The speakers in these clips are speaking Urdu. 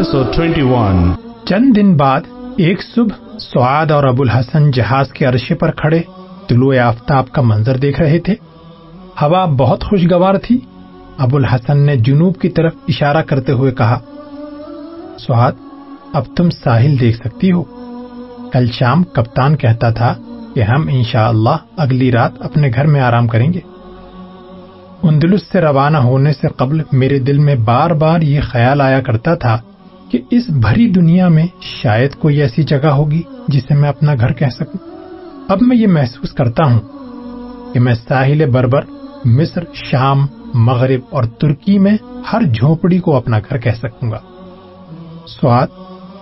episode 21. چند دن بعد ایک صبح سعاد اور ابو الحسن جہاز کے عرشے پر کھڑے طلوع آفتاب کا منظر دیکھ رہے تھے۔ ہوا بہت خوشگوار تھی۔ ابو الحسن نے جنوب کی طرف اشارہ کرتے ہوئے کہا، سعاد، اب تم ساحل دیکھ سکتی ہو۔ کل شام کپتان کہتا تھا کہ ہم انشاءاللہ اگلی رات اپنے گھر میں آرام کریں گے۔ اندلس سے روانہ ہونے سے قبل میرے دل میں بار بار یہ خیال آیا کرتا تھا کہ اس بھری دنیا میں شاید کوئی ایسی جگہ ہوگی جسے میں اپنا گھر کہہ سکوں۔ اب میں یہ محسوس کرتا ہوں کہ میں ساحل بربر، مصر، شام، مغرب اور ترکی میں ہر جھونپڑی کو اپنا گھر کہہ سکوں گا۔ سواد،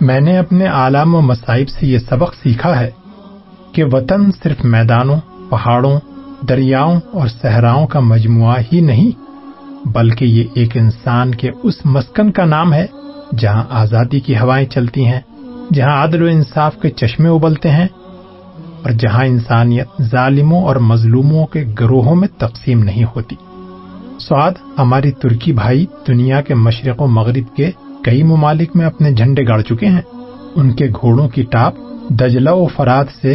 میں نے اپنے عالم و مصائب سے یہ سبق سیکھا ہے کہ وطن صرف میدانوں، پہاڑوں، دریاؤں اور صحراؤں کا مجموعہ ہی نہیں، بلکہ یہ ایک انسان کے اس مسکن کا نام ہے جہاں آزادی کی ہوائیں چلتی ہیں، جہاں عدل و انصاف کے چشمے ابلتے ہیں، اور جہاں انسانیت ظالموں اور مظلوموں کے گروہوں میں تقسیم نہیں ہوتی۔ سعاد ہماری ترکی بھائی دنیا کے مشرق و مغرب کے کئی ممالک میں اپنے جھنڈے گاڑ چکے ہیں۔ ان کے گھوڑوں کی ٹاپ دجلہ و فراد سے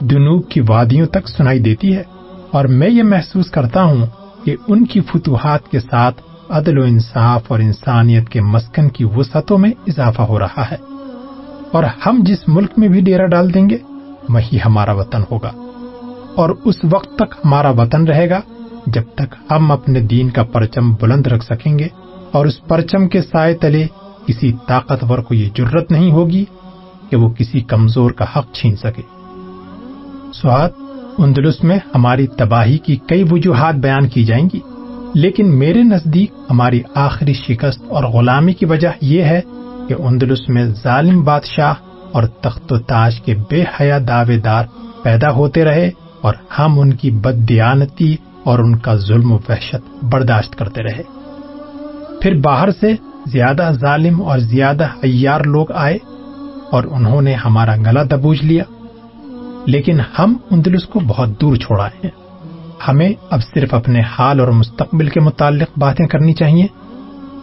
جنوب کی وادیوں تک سنائی دیتی ہے۔ اور میں یہ محسوس کرتا ہوں کہ ان کی فتوحات کے ساتھ عدل و انصاف اور انسانیت کے مسکن کی وسعتوں میں اضافہ ہو رہا ہے۔ اور ہم جس ملک میں بھی ڈیرا ڈال دیں گے، وہی ہمارا وطن ہوگا۔ اور اس وقت تک ہمارا وطن رہے گا جب تک ہم اپنے دین کا پرچم بلند رکھ سکیں گے اور اس پرچم کے سائے تلے کسی طاقتور کو یہ جرت نہیں ہوگی کہ وہ کسی کمزور کا حق چھین سکے۔ سواد، اندلس میں ہماری تباہی کی کئی وجوہات بیان کی جائیں گی۔ لیکن میرے نزدیک ہماری آخری شکست اور غلامی کی وجہ یہ ہے کہ اندلس میں ظالم بادشاہ اور تخت و تاج کے بے حیا دعوے دار پیدا ہوتے رہے اور ہم ان کی بد دیانتی اور ان کا ظلم و وحشت برداشت کرتے رہے۔ پھر باہر سے زیادہ ظالم اور زیادہ ایار لوگ آئے اور انہوں نے ہمارا گلا دبوج لیا۔ لیکن ہم اندلس کو بہت دور چھوڑا ہے۔ ہمیں اب صرف اپنے حال اور مستقبل کے متعلق باتیں کرنی چاہیے۔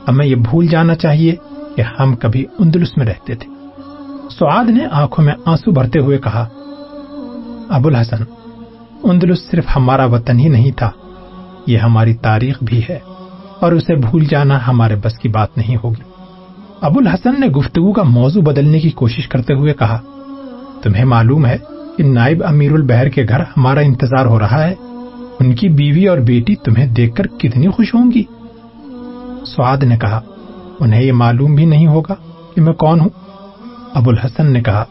ہمیں یہ بھول جانا چاہیے کہ ہم کبھی اندلس میں رہتے تھے۔ سعاد نے آنکھوں میں آنسو بھرتے ہوئے کہا ابو الحسن اندلس صرف ہمارا وطن ہی نہیں تھا، یہ ہماری تاریخ بھی ہے اور اسے بھول جانا ہمارے بس کی بات نہیں ہوگی۔ ابو الحسن نے گفتگو کا موضوع بدلنے کی کوشش کرتے ہوئے کہا، تمہیں معلوم ہے کہ نائب امیر البحر کے گھر ہمارا انتظار ہو رہا ہے۔ ان کی بیوی اور بیٹی تمہیں دیکھ کر کتنی خوش ہوں گی؟ سعاد نے کہا، انہیں یہ معلوم بھی نہیں ہوگا کہ میں کون ہوں۔ ابو الحسن نے کہا،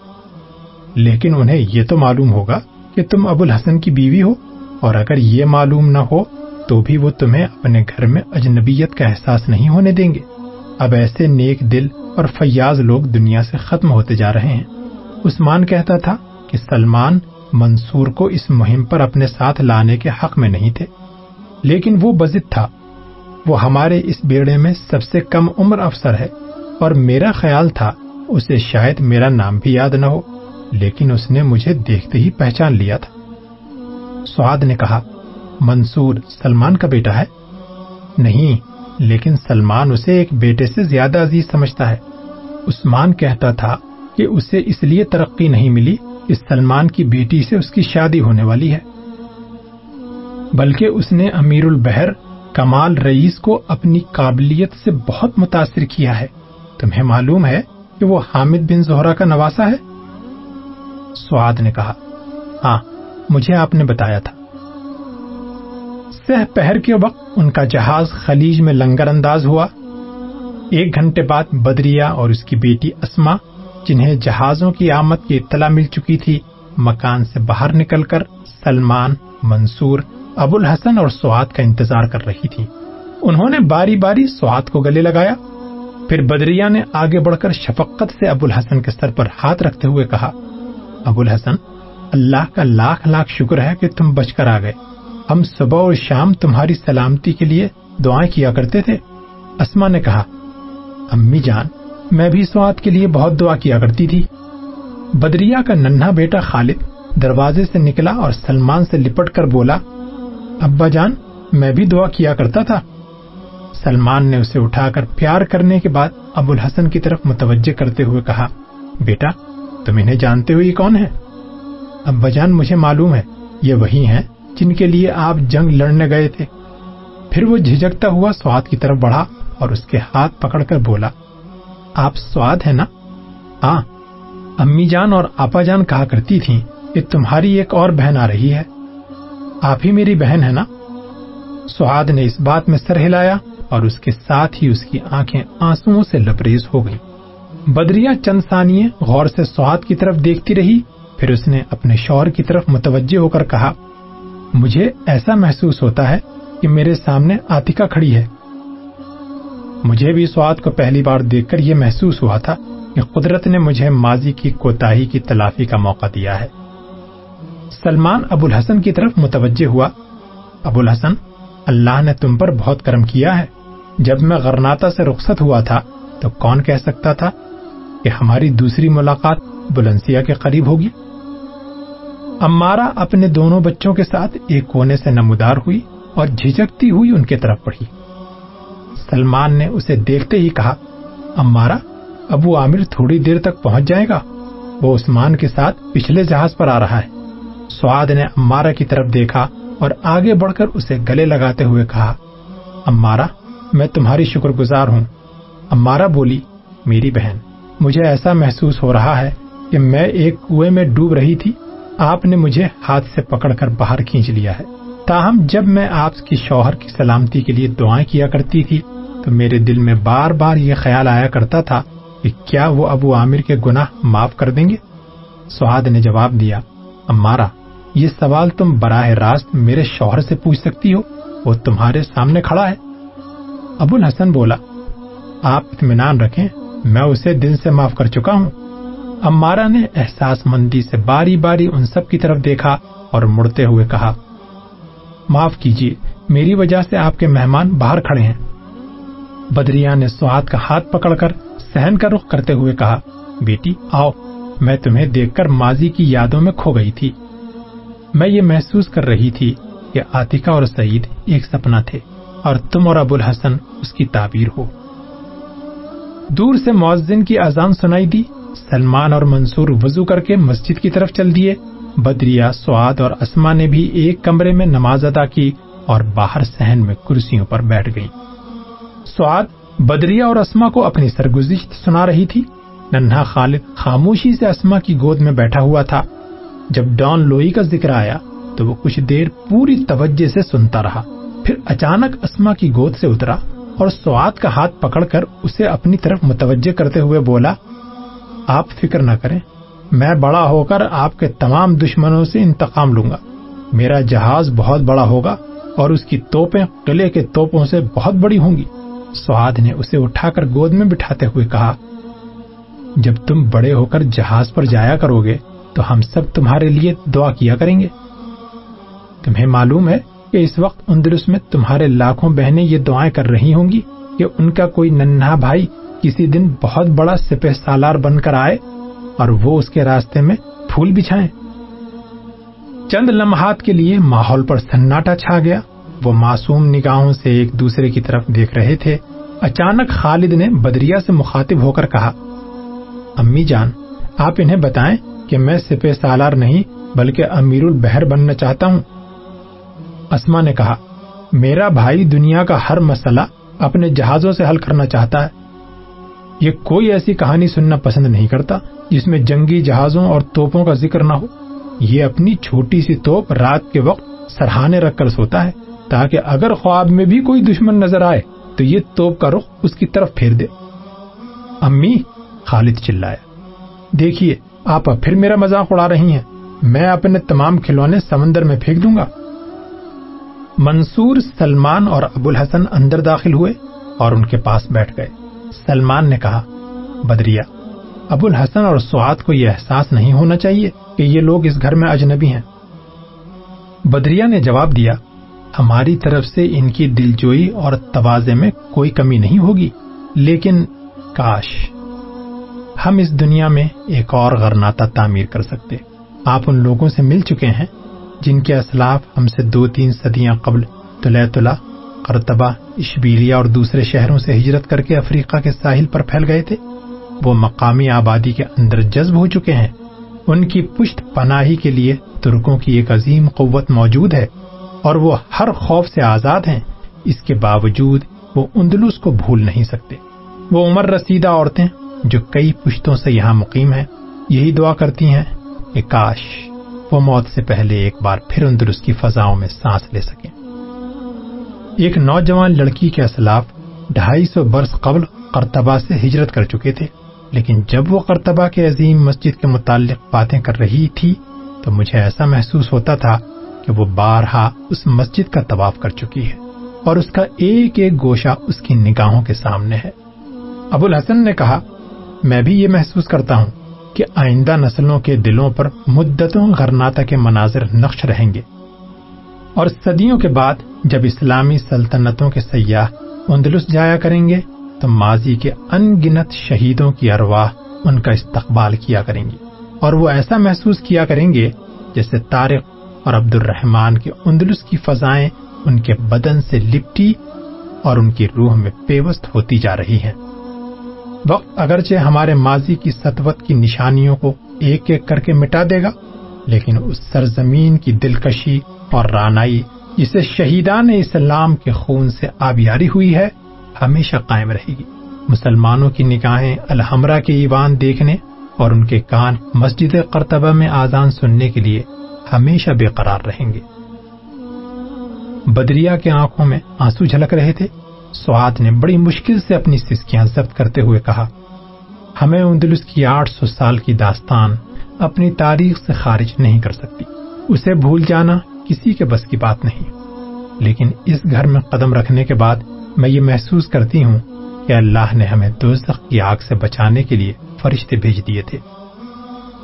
لیکن انہیں یہ تو معلوم ہوگا کہ تم ابو الحسن کی بیوی ہو، اور اگر یہ معلوم نہ ہو، تو بھی وہ تمہیں اپنے گھر میں اجنبیت کا احساس نہیں ہونے دیں گے۔ اب ایسے نیک دل اور فیاض لوگ دنیا سے ختم ہوتے جا رہے ہیں۔ عثمان کہتا تھا کہ سلمان منصور کو اس مہم پر اپنے ساتھ لانے کے حق میں نہیں تھے۔ لیکن وہ بزد تھا۔ وہ ہمارے اس بیڑے میں سب سے کم عمر افسر ہے اور میرا خیال تھا اسے شاید میرا نام بھی یاد نہ ہو، لیکن اس نے مجھے دیکھتے ہی پہچان لیا تھا۔ سعاد نے کہا، منصور، سلمان کا بیٹا ہے؟ نہیں، لیکن سلمان اسے ایک بیٹے سے زیادہ عزیز سمجھتا ہے۔ عثمان کہتا تھا کہ اسے اس لیے ترقی نہیں ملی کہ سلمان کی بیٹی سے اس کی شادی ہونے والی ہے۔ بلکہ اس نے امیر البحر کمال رئیس کو اپنی قابلیت سے بہت متاثر کیا ہے۔ تمہیں معلوم ہے کہ وہ حامد بن زہرا کا نواسا ہے؟ سعاد نے کہا ہاں مجھے آپ نے بتایا تھا۔ سہ پہر کے وقت ان کا جہاز خلیج میں لنگر انداز ہوا۔ ایک گھنٹے بعد بدریا اور اس کی بیٹی اسما جنہیں جہازوں کی آمد کی اطلاع مل چکی تھی، مکان سے باہر نکل کر سلمان، منصور ابو الحسن اور سعاد کا انتظار کر رہی تھی انہوں نے باری باری سعاد کو گلے لگایا۔ پھر بدریا نے آگے بڑھ کر شفقت سے ابو الحسن کے سر پر ہاتھ رکھتے ہوئے کہا ابو الحسن اللہ کا لاکھ لاکھ شکر ہے کہ تم بچ کر آ گئے۔ ہم صبح اور شام تمہاری سلامتی کے لیے دعائیں کیا کرتے تھے۔ اسما نے کہا، امی جان میں بھی سواد کے لیے بہت دعا کیا کرتی تھی۔ بدریا کا ننھا بیٹا خالد دروازے سے نکلا اور سلمان سے لپٹ کر بولا، ابا جان، میں بھی دعا کیا کرتا تھا۔ سلمان نے اسے اٹھا کر پیار کرنے کے بعد ابو الحسن کی طرف متوجہ کرتے ہوئے کہا، بیٹا، تم انہیں جانتے ہو یہ کون ہے ابا جان، مجھے معلوم ہے، یہ وہی ہیں جن کے لیے آپ جنگ لڑنے گئے تھے۔ پھر وہ جھجکتا ہوا سواد کی طرف بڑھا اور اس کے ہاتھ پکڑ کر بولا آپ سواد ہے نا؟ ہاں امی جان اور آپا جان کہا کرتی تھی کہ تمہاری ایک اور بہن آ رہی ہے۔ آپ ہی میری بہن ہے نا؟ سہاد نے اس بات میں سر ہلایا اور اس کے ساتھ ہی اس کی آنکھیں آنسو سے لبریز ہو گئی بدریا چند ثانیے غور سے سواد کی طرف دیکھتی رہی، پھر اس نے اپنے شوہر کی طرف متوجہ ہو کر کہا، مجھے ایسا محسوس ہوتا ہے کہ میرے سامنے آتکا کھڑی ہے۔ مجھے بھی سواد کو پہلی بار دیکھ کر یہ محسوس ہوا تھا کہ قدرت نے مجھے ماضی کی کوتاہی کی تلافی کا موقع دیا ہے۔ سلمان ابو الحسن کی طرف متوجہ ہوا۔ ابو الحسن، اللہ نے تم پر بہت کرم کیا ہے۔ جب میں غرناتا سے رخصت ہوا تھا تو کون کہہ سکتا تھا کہ ہماری دوسری ملاقات بلنسیا کے قریب ہوگی؟ امارا اپنے دونوں بچوں کے ساتھ ایک کونے سے نمودار ہوئی اور جھجکتی ہوئی ان کے طرف بڑھی۔ سلمان نے اسے دیکھتے ہی کہا امارا ابو عامر تھوڑی دیر تک پہنچ جائے گا؟ وہ عثمان کے ساتھ پچھلے جہاز پر آ رہا ہے۔ سواد نے امارا کی طرف دیکھا اور آگے بڑھ کر اسے گلے لگاتے ہوئے کہا امارا میں تمہاری شکر گزار ہوں۔ امارا بولی، میری بہن، مجھے ایسا محسوس ہو رہا ہے کہ میں ایک کنویں میں ڈوب رہی تھی۔ آپ نے مجھے ہاتھ سے پکڑ کر باہر کھینچ لیا ہے۔ تاہم، جب میں آپ کی شوہر کی سلامتی کے لیے دعائیں کیا کرتی تھی، تو میرے دل میں بار بار یہ خیال آیا کرتا تھا کہ کیا وہ ابو عامر کے گناہ معاف کر دیں گے؟ سہاد نے جواب دیا امارا یہ سوال تم براہ راست میرے شوہر سے پوچھ سکتی ہو، وہ تمہارے سامنے کھڑا ہے۔ ابو الحسن بولا، آپ اطمینان رکھیں، میں اسے دل سے معاف کر چکا ہوں۔ امارا نے احساس مندی سے باری باری ان سب کی طرف دیکھا اور مڑتے ہوئے کہا معاف کیجیے میری وجہ سے آپ کے مہمان باہر کھڑے ہیں۔ بدریا نے سہاد کا ہاتھ پکڑ کر سہن کا رخ کرتے ہوئے کہا، بیٹی، آؤ۔ میں تمہیں دیکھ کر ماضی کی یادوں میں کھو گئی تھی۔ میں یہ محسوس کر رہی تھی کہ آتکا اور سعید ایک سپنا تھے اور تم اور ابو الحسن اس کی تعبیر ہو۔ دور سے معذن کی اذان سنائی دی، سلمان اور منصور وضو کر کے مسجد کی طرف چل دیے۔ بدریا، سواد اور اسما نے بھی ایک کمرے میں نماز ادا کی اور باہر سہن میں کرسیوں پر بیٹھ گئی۔ سواد بدریا اور اسما کو اپنی سرگزشت سنا رہی تھی۔ ننھا خالد خاموشی سے اسما کی گود میں بیٹھا ہوا تھا۔ جب ڈان لوئی کا ذکر آیا تو وہ کچھ دیر پوری توجہ سے سنتا رہا۔ پھر اچانک اسما کی گود سے اترا اور سواد کا ہاتھ پکڑ کر اسے اپنی طرف متوجہ کرتے ہوئے بولا، آپ فکر نہ کریں میں بڑا ہو کر آپ کے تمام دشمنوں سے انتقام لوں گا۔ میرا جہاز بہت بڑا ہوگا اور اس کی توپیں قلعے کے توپوں سے بہت بڑی ہوں گی۔ سواد نے اسے اٹھا کر گود میں بٹھاتے ہوئے کہا، جب تم بڑے ہو کر جہاز پر جایا کرو گے تو ہم سب تمہارے لیے دعا کیا کریں گے۔ تمہیں معلوم ہے کہ اس وقت اندرس میں تمہارے لاکھوں بہنیں یہ دعائیں کر رہی ہوں گی کہ ان کا کوئی ننھا بھائی کسی دن بہت بڑا سپہ سالار بن کر آئے اور وہ اس کے راستے میں پھول بچھائیں۔ چند لمحات کے لیے ماحول پر سناٹا چھا گیا۔ وہ معصوم نگاہوں سے ایک دوسرے کی طرف دیکھ رہے تھے۔ اچانک خالد نے بدریا سے مخاطب ہو کر کہا، امی جان، آپ انہیں بتائیں کہ میں سپہ سالار نہیں بلکہ امیر البحر بننا چاہتا ہوں۔ اسما نے کہا، میرا بھائی دنیا کا ہر مسئلہ اپنے جہازوں سے حل کرنا چاہتا ہے۔ یہ کوئی ایسی کہانی سننا پسند نہیں کرتا جس میں جنگی جہازوں اور توپوں کا ذکر نہ ہو۔ یہ اپنی چھوٹی سی توپ رات کے وقت سرحانے رکھ کر سوتا ہے تاکہ اگر خواب میں بھی کوئی دشمن نظر آئے تو یہ توپ کا رخ اس کی طرف پھیر دے۔ امی، خالد چلایا۔ دیکھیے، آپ اب پھر میرا مذاق اڑا رہی ہیں۔ میں اپنے تمام کھلونے سمندر میں پھینک دوں گا۔ منصور، سلمان اور ابو الحسن اندر داخل ہوئے اور ان کے پاس بیٹھ گئے۔ سلمان نے کہا، بدریا، ابو الحسن اور سعاد کو یہ احساس نہیں ہونا چاہیے کہ یہ لوگ اس گھر میں اجنبی ہیں. بدریا نے جواب دیا، ہماری طرف سے ان کی دلجوئی اور توازے میں کوئی کمی نہیں ہوگی، لیکن کاش ہم اس دنیا میں ایک اور غرناتا تعمیر کر سکتے۔ آپ ان لوگوں سے مل چکے ہیں جن کے اسلاف ہم سے دو تین صدیاں قبل تلا قرطبہ اشبیلیا اور دوسرے شہروں سے ہجرت کر کے افریقہ کے ساحل پر پھیل گئے تھے۔ وہ مقامی آبادی کے اندر جذب ہو چکے ہیں۔ ان کی پشت پناہی کے لیے ترکوں کی ایک عظیم قوت موجود ہے اور وہ ہر خوف سے آزاد ہیں۔ اس کے باوجود وہ اندلس کو بھول نہیں سکتے۔ وہ عمر رسیدہ عورتیں جو کئی پشتوں سے یہاں مقیم ہیں، یہی دعا کرتی ہیں کہ کاش وہ موت سے پہلے ایک بار پھر اندلس کی فضاؤں میں سانس لے سکیں۔ ایک نوجوان لڑکی کے اسلاف ڈھائی سو برس قبل کرتبہ سے ہجرت کر چکے تھے، لیکن جب وہ کرتبہ کے عظیم مسجد کے متعلق باتیں کر رہی تھی، تو مجھے ایسا محسوس ہوتا تھا کہ وہ بارہا اس مسجد کا طواف کر چکی ہے اور اس کا ایک ایک گوشہ اس کی نگاہوں کے سامنے ہے۔ ابو الحسن نے کہا، میں بھی یہ محسوس کرتا ہوں کہ آئندہ نسلوں کے دلوں پر مدتوں غرناتا کے مناظر نقش رہیں گے۔ اور صدیوں کے بعد جب اسلامی سلطنتوں کے سیاح اندلس جایا کریں گے، تو ماضی کے ان گنت شہیدوں کی ارواح ان کا استقبال کیا کریں گے اور وہ ایسا محسوس کیا کریں گے جیسے طارق اور عبد الرحمان کے اندلس کی فضائیں ان کے بدن سے لپٹی اور ان کی روح میں پیوست ہوتی جا رہی ہیں۔ وقت اگرچہ ہمارے ماضی کی سطوت کی نشانیوں کو ایک ایک کر کے مٹا دے گا، لیکن اس سرزمین کی دلکشی اور رانائی جسے شہیدان اسلام کے خون سے آبیاری ہوئی ہے، ہمیشہ قائم رہے گی۔ مسلمانوں کی نگاہیں الحمرہ کے ایوان دیکھنے اور ان کے کان مسجد کرتبہ میں آزان سننے کے لیے ہمیشہ بے قرار رہیں گے۔ بدریا کے آنکھوں میں آنسو جھلک رہے تھے۔ سواد نے بڑی مشکل سے اپنی سسکیاں ضبط کرتے ہوئے کہا، ہمیں اندلس کی آٹھ سو سال کی داستان اپنی تاریخ سے خارج نہیں کر سکتی۔ اسے بھول جانا کسی کے بس کی بات نہیں۔ لیکن اس گھر میں قدم رکھنے کے بعد میں یہ محسوس کرتی ہوں کہ اللہ نے ہمیں دوزخ کی آگ سے بچانے کے لیے فرشتے بھیج دیے تھے۔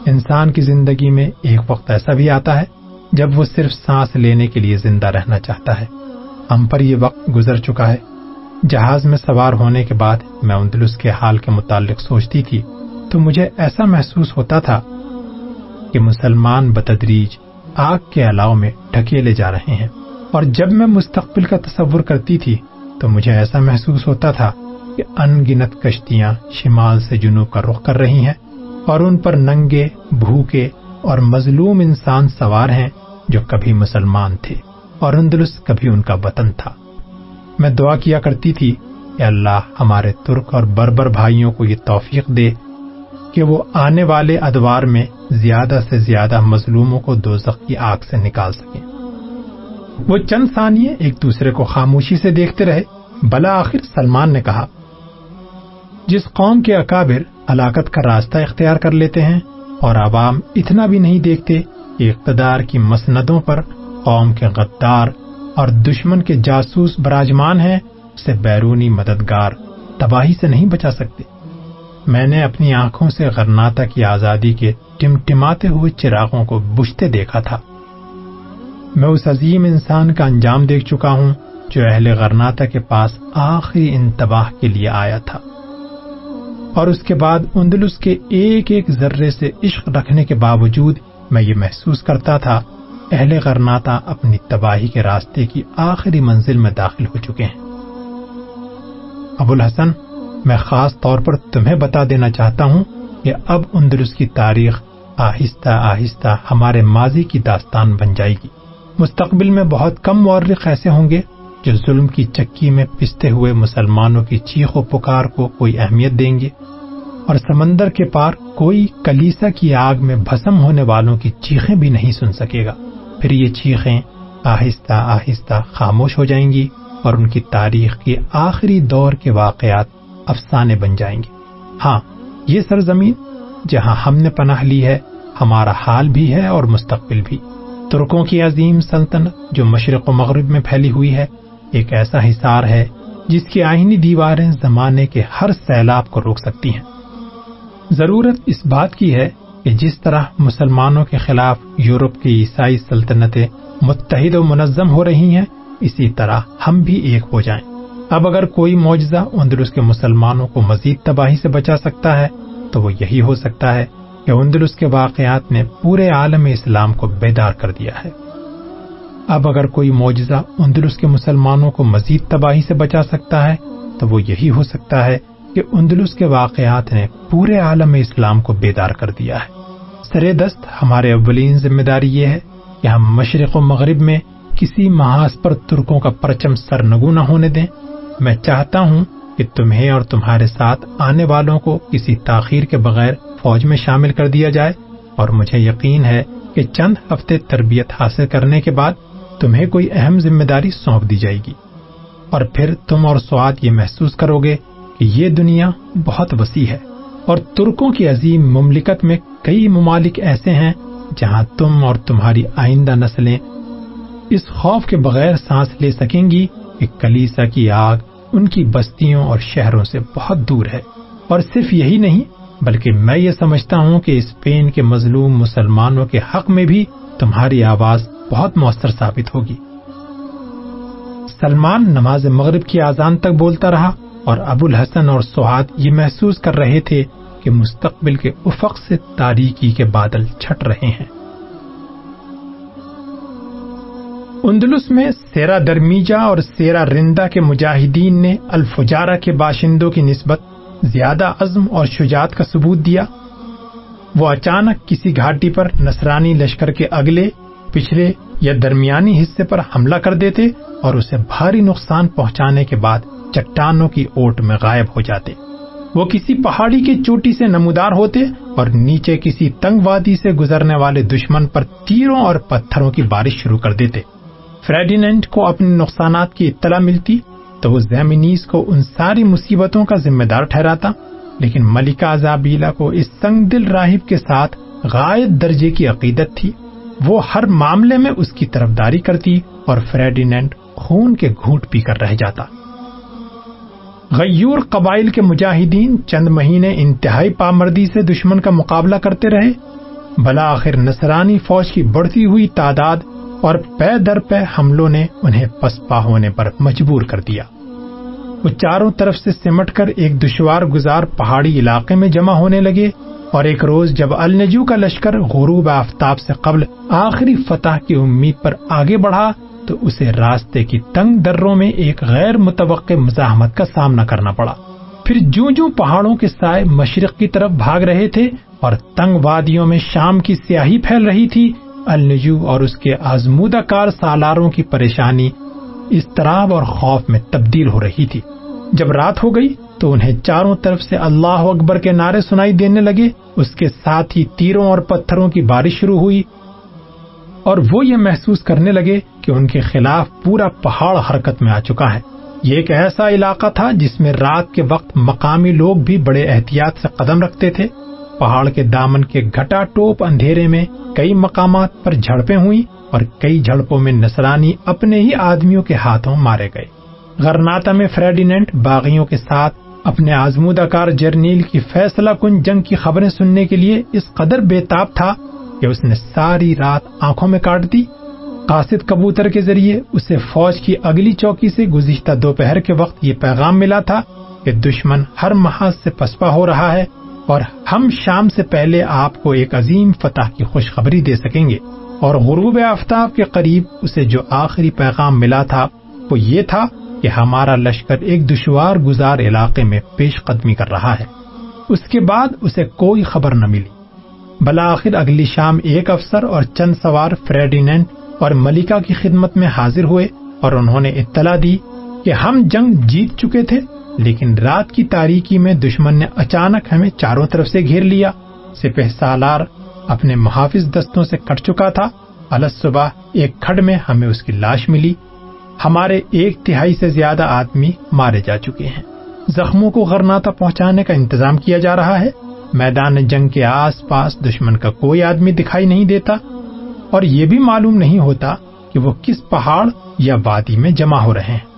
انسان کی زندگی میں ایک وقت ایسا بھی آتا ہے جب وہ صرف سانس لینے کے لیے زندہ رہنا چاہتا ہے۔ ہم پر یہ وقت گزر چکا ہے۔ جہاز میں سوار ہونے کے بعد میں اندلس کے حال کے متعلق سوچتی تھی تو مجھے ایسا محسوس ہوتا تھا کہ مسلمان بتدریج آگ کے علاؤ میں ڈھکیلے جا رہے ہیں۔ اور جب میں مستقبل کا تصور کرتی تھی، تو مجھے ایسا محسوس ہوتا تھا کہ ان گنت کشتیاں شمال سے جنوب کا رخ کر رہی ہیں اور ان پر ننگے، بھوکے اور مظلوم انسان سوار ہیں جو کبھی مسلمان تھے اور اندلس کبھی ان کا وطن تھا۔ میں دعا کیا کرتی تھی کہ اللہ، ہمارے ترک اور بربر بھائیوں کو یہ توفیق دے کہ وہ آنے والے ادوار میں زیادہ سے زیادہ مظلوموں کو دوزخ کی آگ سے نکال سکیں۔ وہ چند ثانیے ایک دوسرے کو خاموشی سے دیکھتے رہے۔ بلا آخر سلمان نے کہا، جس قوم کے اکابر ہلاکت کا راستہ اختیار کر لیتے ہیں اور عوام اتنا بھی نہیں دیکھتے کہ اقتدار کی مسندوں پر قوم کے غدار اور دشمن کے جاسوس براجمان ہیں، اسے بیرونی مددگار تباہی سے نہیں بچا سکتے۔ میں نے اپنی آنکھوں سے غرناتا کی آزادی کے ٹمٹماتے ہوئے چراغوں کو بجھتے دیکھا تھا۔ میں اس عظیم انسان کا انجام دیکھ چکا ہوں جو اہل غرناتا کے پاس آخری انتباہ کے لیے آیا تھا۔ اور اس کے بعد اندلس کے ایک ایک ذرے سے عشق رکھنے کے باوجود میں یہ محسوس کرتا تھا، اہل غرناتا اپنی تباہی کے راستے کی آخری منزل میں داخل ہو چکے ہیں۔ ابو الحسن میں خاص طور پر تمہیں بتا دینا چاہتا ہوں کہ اب اندلس کی تاریخ آہستہ آہستہ ہمارے ماضی کی داستان بن جائے گی۔ مستقبل میں بہت کم مورخ ایسے ہوں گے جو ظلم کی چکی میں پستے ہوئے مسلمانوں کی چیخ و پکار کو کوئی اہمیت دیں گے اور سمندر کے پار کوئی کلیسا کی آگ میں بھسم ہونے والوں کی چیخیں بھی نہیں سن سکے گا۔ پھر یہ چیخیں آہستہ آہستہ خاموش ہو جائیں گی اور ان کی تاریخ کے آخری دور کے واقعات افسانے بن جائیں گے۔ ہاں یہ سرزمین جہاں ہم نے پناہ لی ہے، ہمارا حال بھی ہے اور مستقبل بھی۔ ترکوں کی عظیم سلطنت جو مشرق و مغرب میں پھیلی ہوئی ہے، ایک ایسا حصار ہے جس کی آئینی دیواریں زمانے کے ہر سیلاب کو روک سکتی ہیں۔ ضرورت اس بات کی ہے کہ جس طرح مسلمانوں کے خلاف یورپ کی عیسائی سلطنتیں متحد و منظم ہو رہی ہیں، اسی طرح ہم بھی ایک ہو جائیں۔ اب اگر کوئی معجزہ اندرس کے مسلمانوں کو مزید تباہی سے بچا سکتا ہے، تو وہ یہی ہو سکتا ہے کہ اندرس کے واقعات نے پورے عالم اسلام کو بیدار کر دیا ہے۔ اب اگر کوئی معجزہ اندلس کے مسلمانوں کو مزید تباہی سے بچا سکتا ہے، تو وہ یہی ہو سکتا ہے کہ اندلس کے واقعات نے پورے عالم اسلام کو بیدار کر دیا ہے۔ سر دست ہمارے اولین ذمہ داری یہ ہے کہ ہم مشرق و مغرب میں کسی محاذ پر ترکوں کا پرچم سرنگو نہ ہونے دیں۔ میں چاہتا ہوں کہ تمہیں اور تمہارے ساتھ آنے والوں کو کسی تاخیر کے بغیر فوج میں شامل کر دیا جائے اور مجھے یقین ہے کہ چند ہفتے تربیت حاصل کرنے کے بعد تمہیں کوئی اہم ذمہ داری سونپ دی جائے گی۔ اور پھر تم اور سواد یہ محسوس کرو گے کہ یہ دنیا بہت وسیع ہے اور ترکوں کی عظیم مملکت میں کئی ممالک ایسے ہیں جہاں تم اور تمہاری آئندہ نسلیں اس خوف کے بغیر سانس لے سکیں گی کہ کلیسا کی آگ ان کی بستیوں اور شہروں سے بہت دور ہے۔ اور صرف یہی نہیں، بلکہ میں یہ سمجھتا ہوں کہ اسپین کے مظلوم مسلمانوں کے حق میں بھی تمہاری آواز بہت مؤثر ثابت ہوگی۔ سلمان نماز مغرب کی آزان تک بولتا رہا اور ابو الحسن اور سہاد یہ محسوس کر رہے تھے کہ مستقبل کے افق سے تاریکی کے بادل چھٹ رہے ہیں۔ اندلس میں سیرا درمیجا اور سیرا رندا کے مجاہدین نے الفجارا کے باشندوں کی نسبت زیادہ عزم اور شجاعت کا ثبوت دیا۔ وہ اچانک کسی گھاٹی پر نصرانی لشکر کے اگلے، پچھلے یا درمیانی حصے پر حملہ کر دیتے اور اسے بھاری نقصان پہنچانے کے بعد چٹانوں کی اوٹ میں غائب ہو جاتے۔ وہ کسی پہاڑی کی چوٹی سے نمودار ہوتے اور نیچے کسی تنگ وادی سے گزرنے والے دشمن پر تیروں اور پتھروں کی بارش شروع کر دیتے۔ فریڈینٹ کو اپنے نقصانات کی اطلاع ملتی تو وہ زیمنیز کو ان ساری مصیبتوں کا ذمہ دار ٹھہراتا، لیکن ملکہ زابیلا کو اس سنگ دل راہب کے ساتھ غائب درجے کی عقیدت تھی۔ وہ ہر معاملے میں اس کی طرفداری کرتی اور فریڈینٹ خون کے گھوٹ پی کر رہ جاتا۔ غیور قبائل کے مجاہدین چند مہینے انتہائی پامردی سے دشمن کا مقابلہ کرتے رہے۔ بلا آخر نصرانی فوج کی بڑھتی ہوئی تعداد اور پے در پے حملوں نے انہیں پسپا ہونے پر مجبور کر دیا۔ وہ چاروں طرف سے سمٹ کر ایک دشوار گزار پہاڑی علاقے میں جمع ہونے لگے اور ایک روز جب النجو کا لشکر غروب آفتاب سے قبل آخری فتح کی امید پر آگے بڑھا تو اسے راستے کی تنگ دروں میں ایک غیر متوقع مزاحمت کا سامنا کرنا پڑا۔ پھر جو جو پہاڑوں کے سائے مشرق کی طرف بھاگ رہے تھے اور تنگ وادیوں میں شام کی سیاہی پھیل رہی تھی النجو اور اس کے آزمودہ کار سالاروں کی پریشانی اضطراب اور خوف میں تبدیل ہو رہی تھی۔ جب رات ہو گئی تو انہیں چاروں طرف سے اللہ اکبر کے نعرے سنائی دینے لگے۔ اس کے ساتھ ہی تیروں اور پتھروں کی بارش شروع ہوئی اور وہ یہ محسوس کرنے لگے کہ ان کے خلاف پورا پہاڑ حرکت میں آ چکا ہے۔ یہ ایک ایسا علاقہ تھا جس میں رات کے وقت مقامی لوگ بھی بڑے احتیاط سے قدم رکھتے تھے۔ پہاڑ کے دامن کے گھٹا ٹوپ اندھیرے میں کئی مقامات پر جھڑپیں ہوئی اور کئی جھڑپوں میں نسرانی اپنے ہی آدمیوں کے ہاتھوں مارے گئے۔ غرناتا میں فریڈینٹ باغیوں کے ساتھ اپنے آزمودہ کار جرنیل کی فیصلہ کن جنگ کی خبریں سننے کے لیے اس قدر بےتاب تھا کہ اس نے ساری رات آنکھوں میں کاٹ دی۔ قاصد کبوتر کے ذریعے اسے فوج کی اگلی چوکی سے گزشتہ دوپہر کے وقت یہ پیغام ملا تھا کہ دشمن ہر محاذ سے پسپا ہو رہا ہے۔ اور ہم شام سے پہلے آپ کو ایک عظیم فتح کی خوشخبری دے سکیں گے۔ اور غروب آفتاب کے قریب اسے جو آخری پیغام ملا تھا، وہ یہ تھا کہ ہمارا لشکر ایک دشوار گزار علاقے میں پیش قدمی کر رہا ہے۔ اس کے بعد اسے کوئی خبر نہ ملی۔ بلاخر اگلی شام ایک افسر اور چند سوار فریڈینٹ اور ملکہ کی خدمت میں حاضر ہوئے اور انہوں نے اطلاع دی کہ ہم جنگ جیت چکے تھے لیکن رات کی تاریکی میں دشمن نے اچانک ہمیں چاروں طرف سے گھیر لیا۔ سپہ سالار اپنے محافظ دستوں سے کٹ چکا تھا۔ الس صبح ایک کھڈ میں ہمیں اس کی لاش ملی۔ ہمارے ایک تہائی سے زیادہ آدمی مارے جا چکے ہیں۔ زخموں کو غرناتا پہنچانے کا انتظام کیا جا رہا ہے۔ میدان جنگ کے آس پاس دشمن کا کوئی آدمی دکھائی نہیں دیتا۔ اور یہ بھی معلوم نہیں ہوتا کہ وہ کس پہاڑ یا وادی میں جمع ہو رہے ہیں۔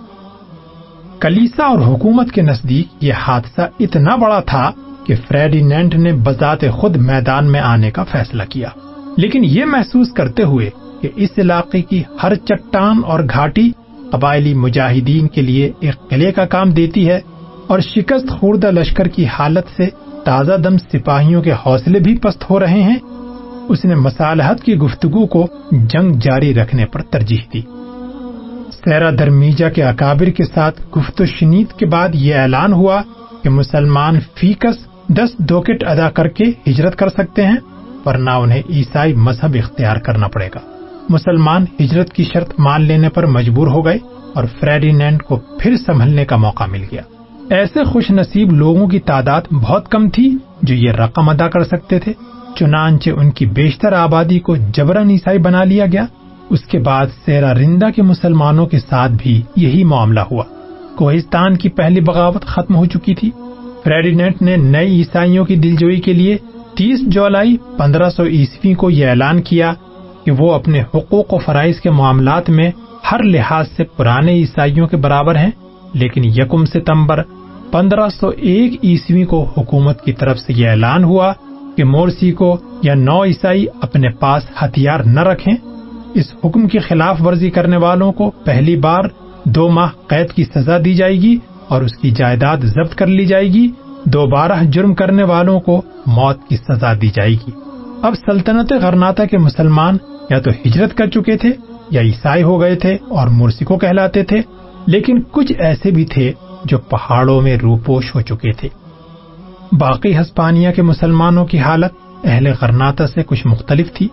کلیسا اور حکومت کے نزدیک یہ حادثہ اتنا بڑا تھا کہ فریڈینٹ نے بذات خود میدان میں آنے کا فیصلہ کیا۔ لیکن یہ محسوس کرتے ہوئے کہ اس علاقے کی ہر چٹان اور گھاٹی قبائلی مجاہدین کے لیے ایک قلعے کا کام دیتی ہے اور شکست خوردہ لشکر کی حالت سے تازہ دم سپاہیوں کے حوصلے بھی پست ہو رہے ہیں۔ اس نے مسالحت کی گفتگو کو جنگ جاری رکھنے پر ترجیح دی۔ سیرا درمیجا کے اکابر کے ساتھ گفت و شنید کے بعد یہ اعلان ہوا کہ مسلمان فیکس دس دوکٹ ادا کر کے ہجرت کر سکتے ہیں، ورنہ انہیں عیسائی مذہب اختیار کرنا پڑے گا۔ مسلمان ہجرت کی شرط مان لینے پر مجبور ہو گئے اور فریڈینینڈ کو پھر سنبھلنے کا موقع مل گیا۔ ایسے خوش نصیب لوگوں کی تعداد بہت کم تھی جو یہ رقم ادا کر سکتے تھے، چنانچہ ان کی بیشتر آبادی کو جبرن عیسائی بنا لیا گیا۔ اس کے بعد سیرا رندہ کے مسلمانوں کے ساتھ بھی یہی معاملہ ہوا۔ کوہستان کی پہلی بغاوت ختم ہو چکی تھی۔ فریڈینٹ نے نئے عیسائیوں کی دلجوئی کے لیے تیس جولائی پندرہ سو عیسوی کو یہ اعلان کیا کہ وہ اپنے حقوق و فرائض کے معاملات میں ہر لحاظ سے پرانے عیسائیوں کے برابر ہیں، لیکن یکم ستمبر پندرہ سو ایک عیسوی کو حکومت کی طرف سے یہ اعلان ہوا کہ مورسی کو یا نو عیسائی اپنے پاس ہتھیار نہ رکھیں۔ اس حکم کی خلاف ورزی کرنے والوں کو پہلی بار دو ماہ قید کی سزا دی جائے گی اور اس کی جائیداد ضبط کر لی جائے گی۔ دوبارہ جرم کرنے والوں کو موت کی سزا دی جائے گی۔ اب سلطنت غرناتا کے مسلمان یا تو ہجرت کر چکے تھے یا عیسائی ہو گئے تھے اور مورسی کو کہلاتے تھے، لیکن کچھ ایسے بھی تھے جو پہاڑوں میں روپوش ہو چکے تھے۔ باقی ہسپانیہ کے مسلمانوں کی حالت اہل غرناتا سے کچھ مختلف تھی۔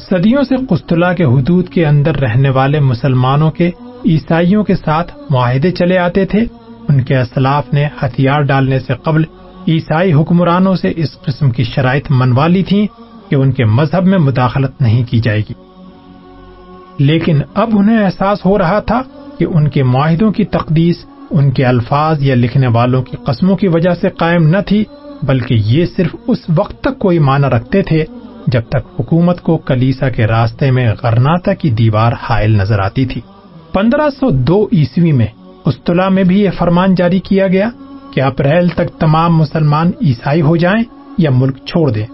صدیوں سے قسطلہ کے حدود کے اندر رہنے والے مسلمانوں کے عیسائیوں کے ساتھ معاہدے چلے آتے تھے، ان کے اسلاف نے ہتھیار ڈالنے سے قبل عیسائی حکمرانوں سے اس قسم کی شرائط منوا لی تھی کہ ان کے مذہب میں مداخلت نہیں کی جائے گی۔ لیکن اب انہیں احساس ہو رہا تھا کہ ان کے معاہدوں کی تقدیس ان کے الفاظ یا لکھنے والوں کی قسموں کی وجہ سے قائم نہ تھی، بلکہ یہ صرف اس وقت تک کوئی معنی رکھتے تھے جب تک حکومت کو کلیسا کے راستے میں غرناتا کی دیوار حائل نظر آتی تھی۔ پندرہ سو دو عیسوی میں استلا میں بھی یہ فرمان جاری کیا گیا کہ اپریل تک تمام مسلمان عیسائی ہو جائیں یا ملک چھوڑ دیں۔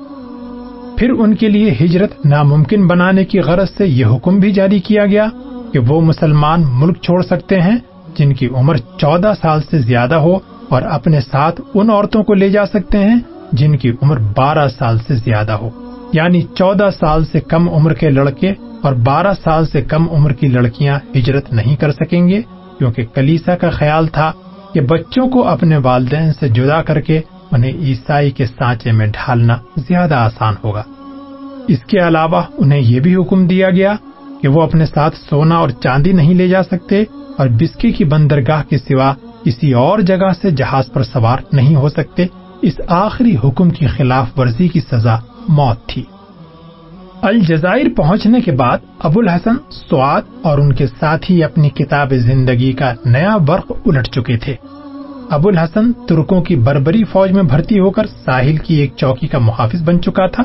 پھر ان کے لیے ہجرت ناممکن بنانے کی غرض سے یہ حکم بھی جاری کیا گیا کہ وہ مسلمان ملک چھوڑ سکتے ہیں جن کی عمر چودہ سال سے زیادہ ہو اور اپنے ساتھ ان عورتوں کو لے جا سکتے ہیں جن کی عمر بارہ سال سے زیادہ ہو۔ یعنی چودہ سال سے کم عمر کے لڑکے اور بارہ سال سے کم عمر کی لڑکیاں ہجرت نہیں کر سکیں گے، کیونکہ کلیسا کا خیال تھا کہ بچوں کو اپنے والدین سے جدا کر کے انہیں عیسائی کے سانچے میں ڈھالنا زیادہ آسان ہوگا۔ اس کے علاوہ انہیں یہ بھی حکم دیا گیا کہ وہ اپنے ساتھ سونا اور چاندی نہیں لے جا سکتے اور بسکے کی بندرگاہ کے سوا کسی اور جگہ سے جہاز پر سوار نہیں ہو سکتے۔ اس آخری حکم کی خلاف ورزی کی سزا موت تھی۔ الجزائر پہنچنے کے بعد ابو الحسن سواد اور ان کے ساتھی اپنی کتاب زندگی کا نیا ورق الٹ چکے تھے۔ ابو الحسن ترکوں کی بربری فوج میں بھرتی ہو کر ساحل کی ایک چوکی کا محافظ بن چکا تھا۔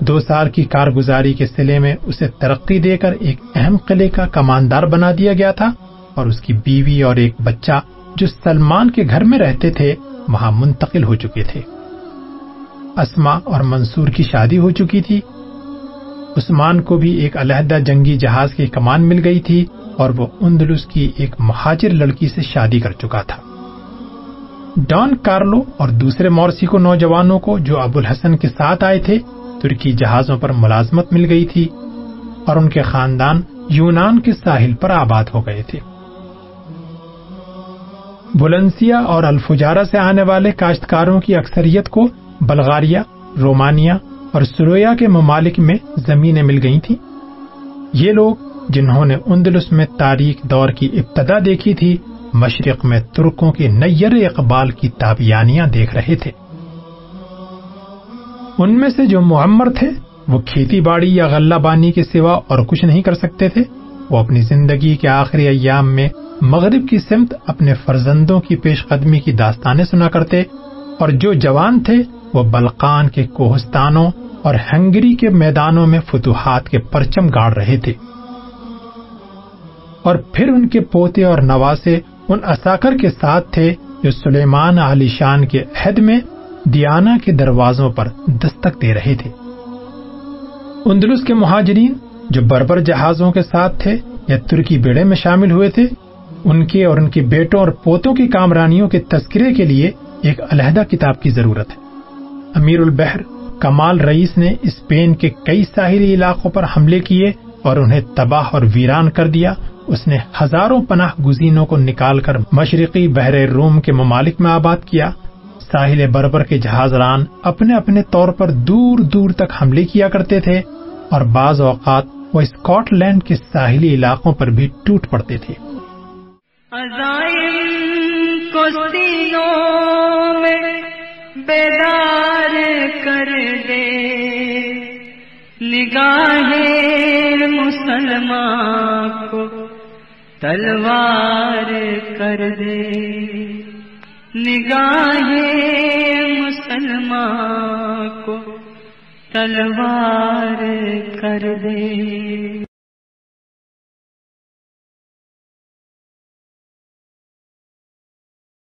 دو سال کی کارگزاری کے سلے میں اسے ترقی دے کر ایک اہم قلعے کا کماندار بنا دیا گیا تھا اور اس کی بیوی اور ایک بچہ جو سلمان کے گھر میں رہتے تھے، وہاں منتقل ہو چکے تھے۔ اسما اور منصور کی شادی ہو چکی تھی۔ عثمان کو بھی ایک علیحدہ جنگی جہاز کی کمان مل گئی تھی اور وہ اندلس کی ایک مہاجر لڑکی سے شادی کر چکا تھا۔ ڈان کارلو اور دوسرے مورسی کو نوجوانوں کو جو ابو الحسن کے ساتھ آئے تھے، ترکی جہازوں پر ملازمت مل گئی تھی اور ان کے خاندان یونان کے ساحل پر آباد ہو گئے تھے۔ بلنسیا اور الفجارا سے آنے والے کاشتکاروں کی اکثریت کو بلغاریہ، رومانیہ اور سرویا کے ممالک میں زمینیں مل گئی تھیں۔ یہ لوگ جنہوں نے اندلس میں تاریخ دور کی ابتدا دیکھی تھی، مشرق میں ترکوں کے نیر اقبال کی تابیانیاں دیکھ رہے تھے۔ ان میں سے جو معمر تھے، وہ کھیتی باڑی یا غلہ بانی کے سوا اور کچھ نہیں کر سکتے تھے۔ وہ اپنی زندگی کے آخری ایام میں مغرب کی سمت اپنے فرزندوں کی پیش قدمی کی داستانیں سنا کرتے اور جو جوان تھے وہ بلقان کے کوہستانوں اور ہنگری کے میدانوں میں فتوحات کے پرچم گاڑ رہے تھے۔ اور پھر ان کے پوتے اور نواسے ان اساکر کے ساتھ تھے جو سلیمان علی شان کے عہد میں دیانا کے دروازوں پر دستک دے رہے تھے۔ اندلس کے مہاجرین جو بربر جہازوں کے ساتھ تھے یا ترکی بیڑے میں شامل ہوئے تھے، ان کے اور ان کے بیٹوں اور پوتوں کی کامرانیوں کے تذکرے کے لیے ایک علیحدہ کتاب کی ضرورت ہے۔ امیر البحر کمال رئیس نے اسپین کے کئی ساحلی علاقوں پر حملے کیے اور انہیں تباہ اور ویران کر دیا۔ اس نے ہزاروں پناہ گزینوں کو نکال کر مشرقی بحر روم کے ممالک میں آباد کیا۔ ساحل بربر کے جہاز ران اپنے اپنے طور پر دور دور تک حملے کیا کرتے تھے اور بعض اوقات وہ اسکاٹ لینڈ کے ساحلی علاقوں پر بھی ٹوٹ پڑتے تھے۔ بیدار کر دے۔ نگاہ مسلمان کو تلوار کر دے۔ نگاہ مسلمان کو تلوار کر دے۔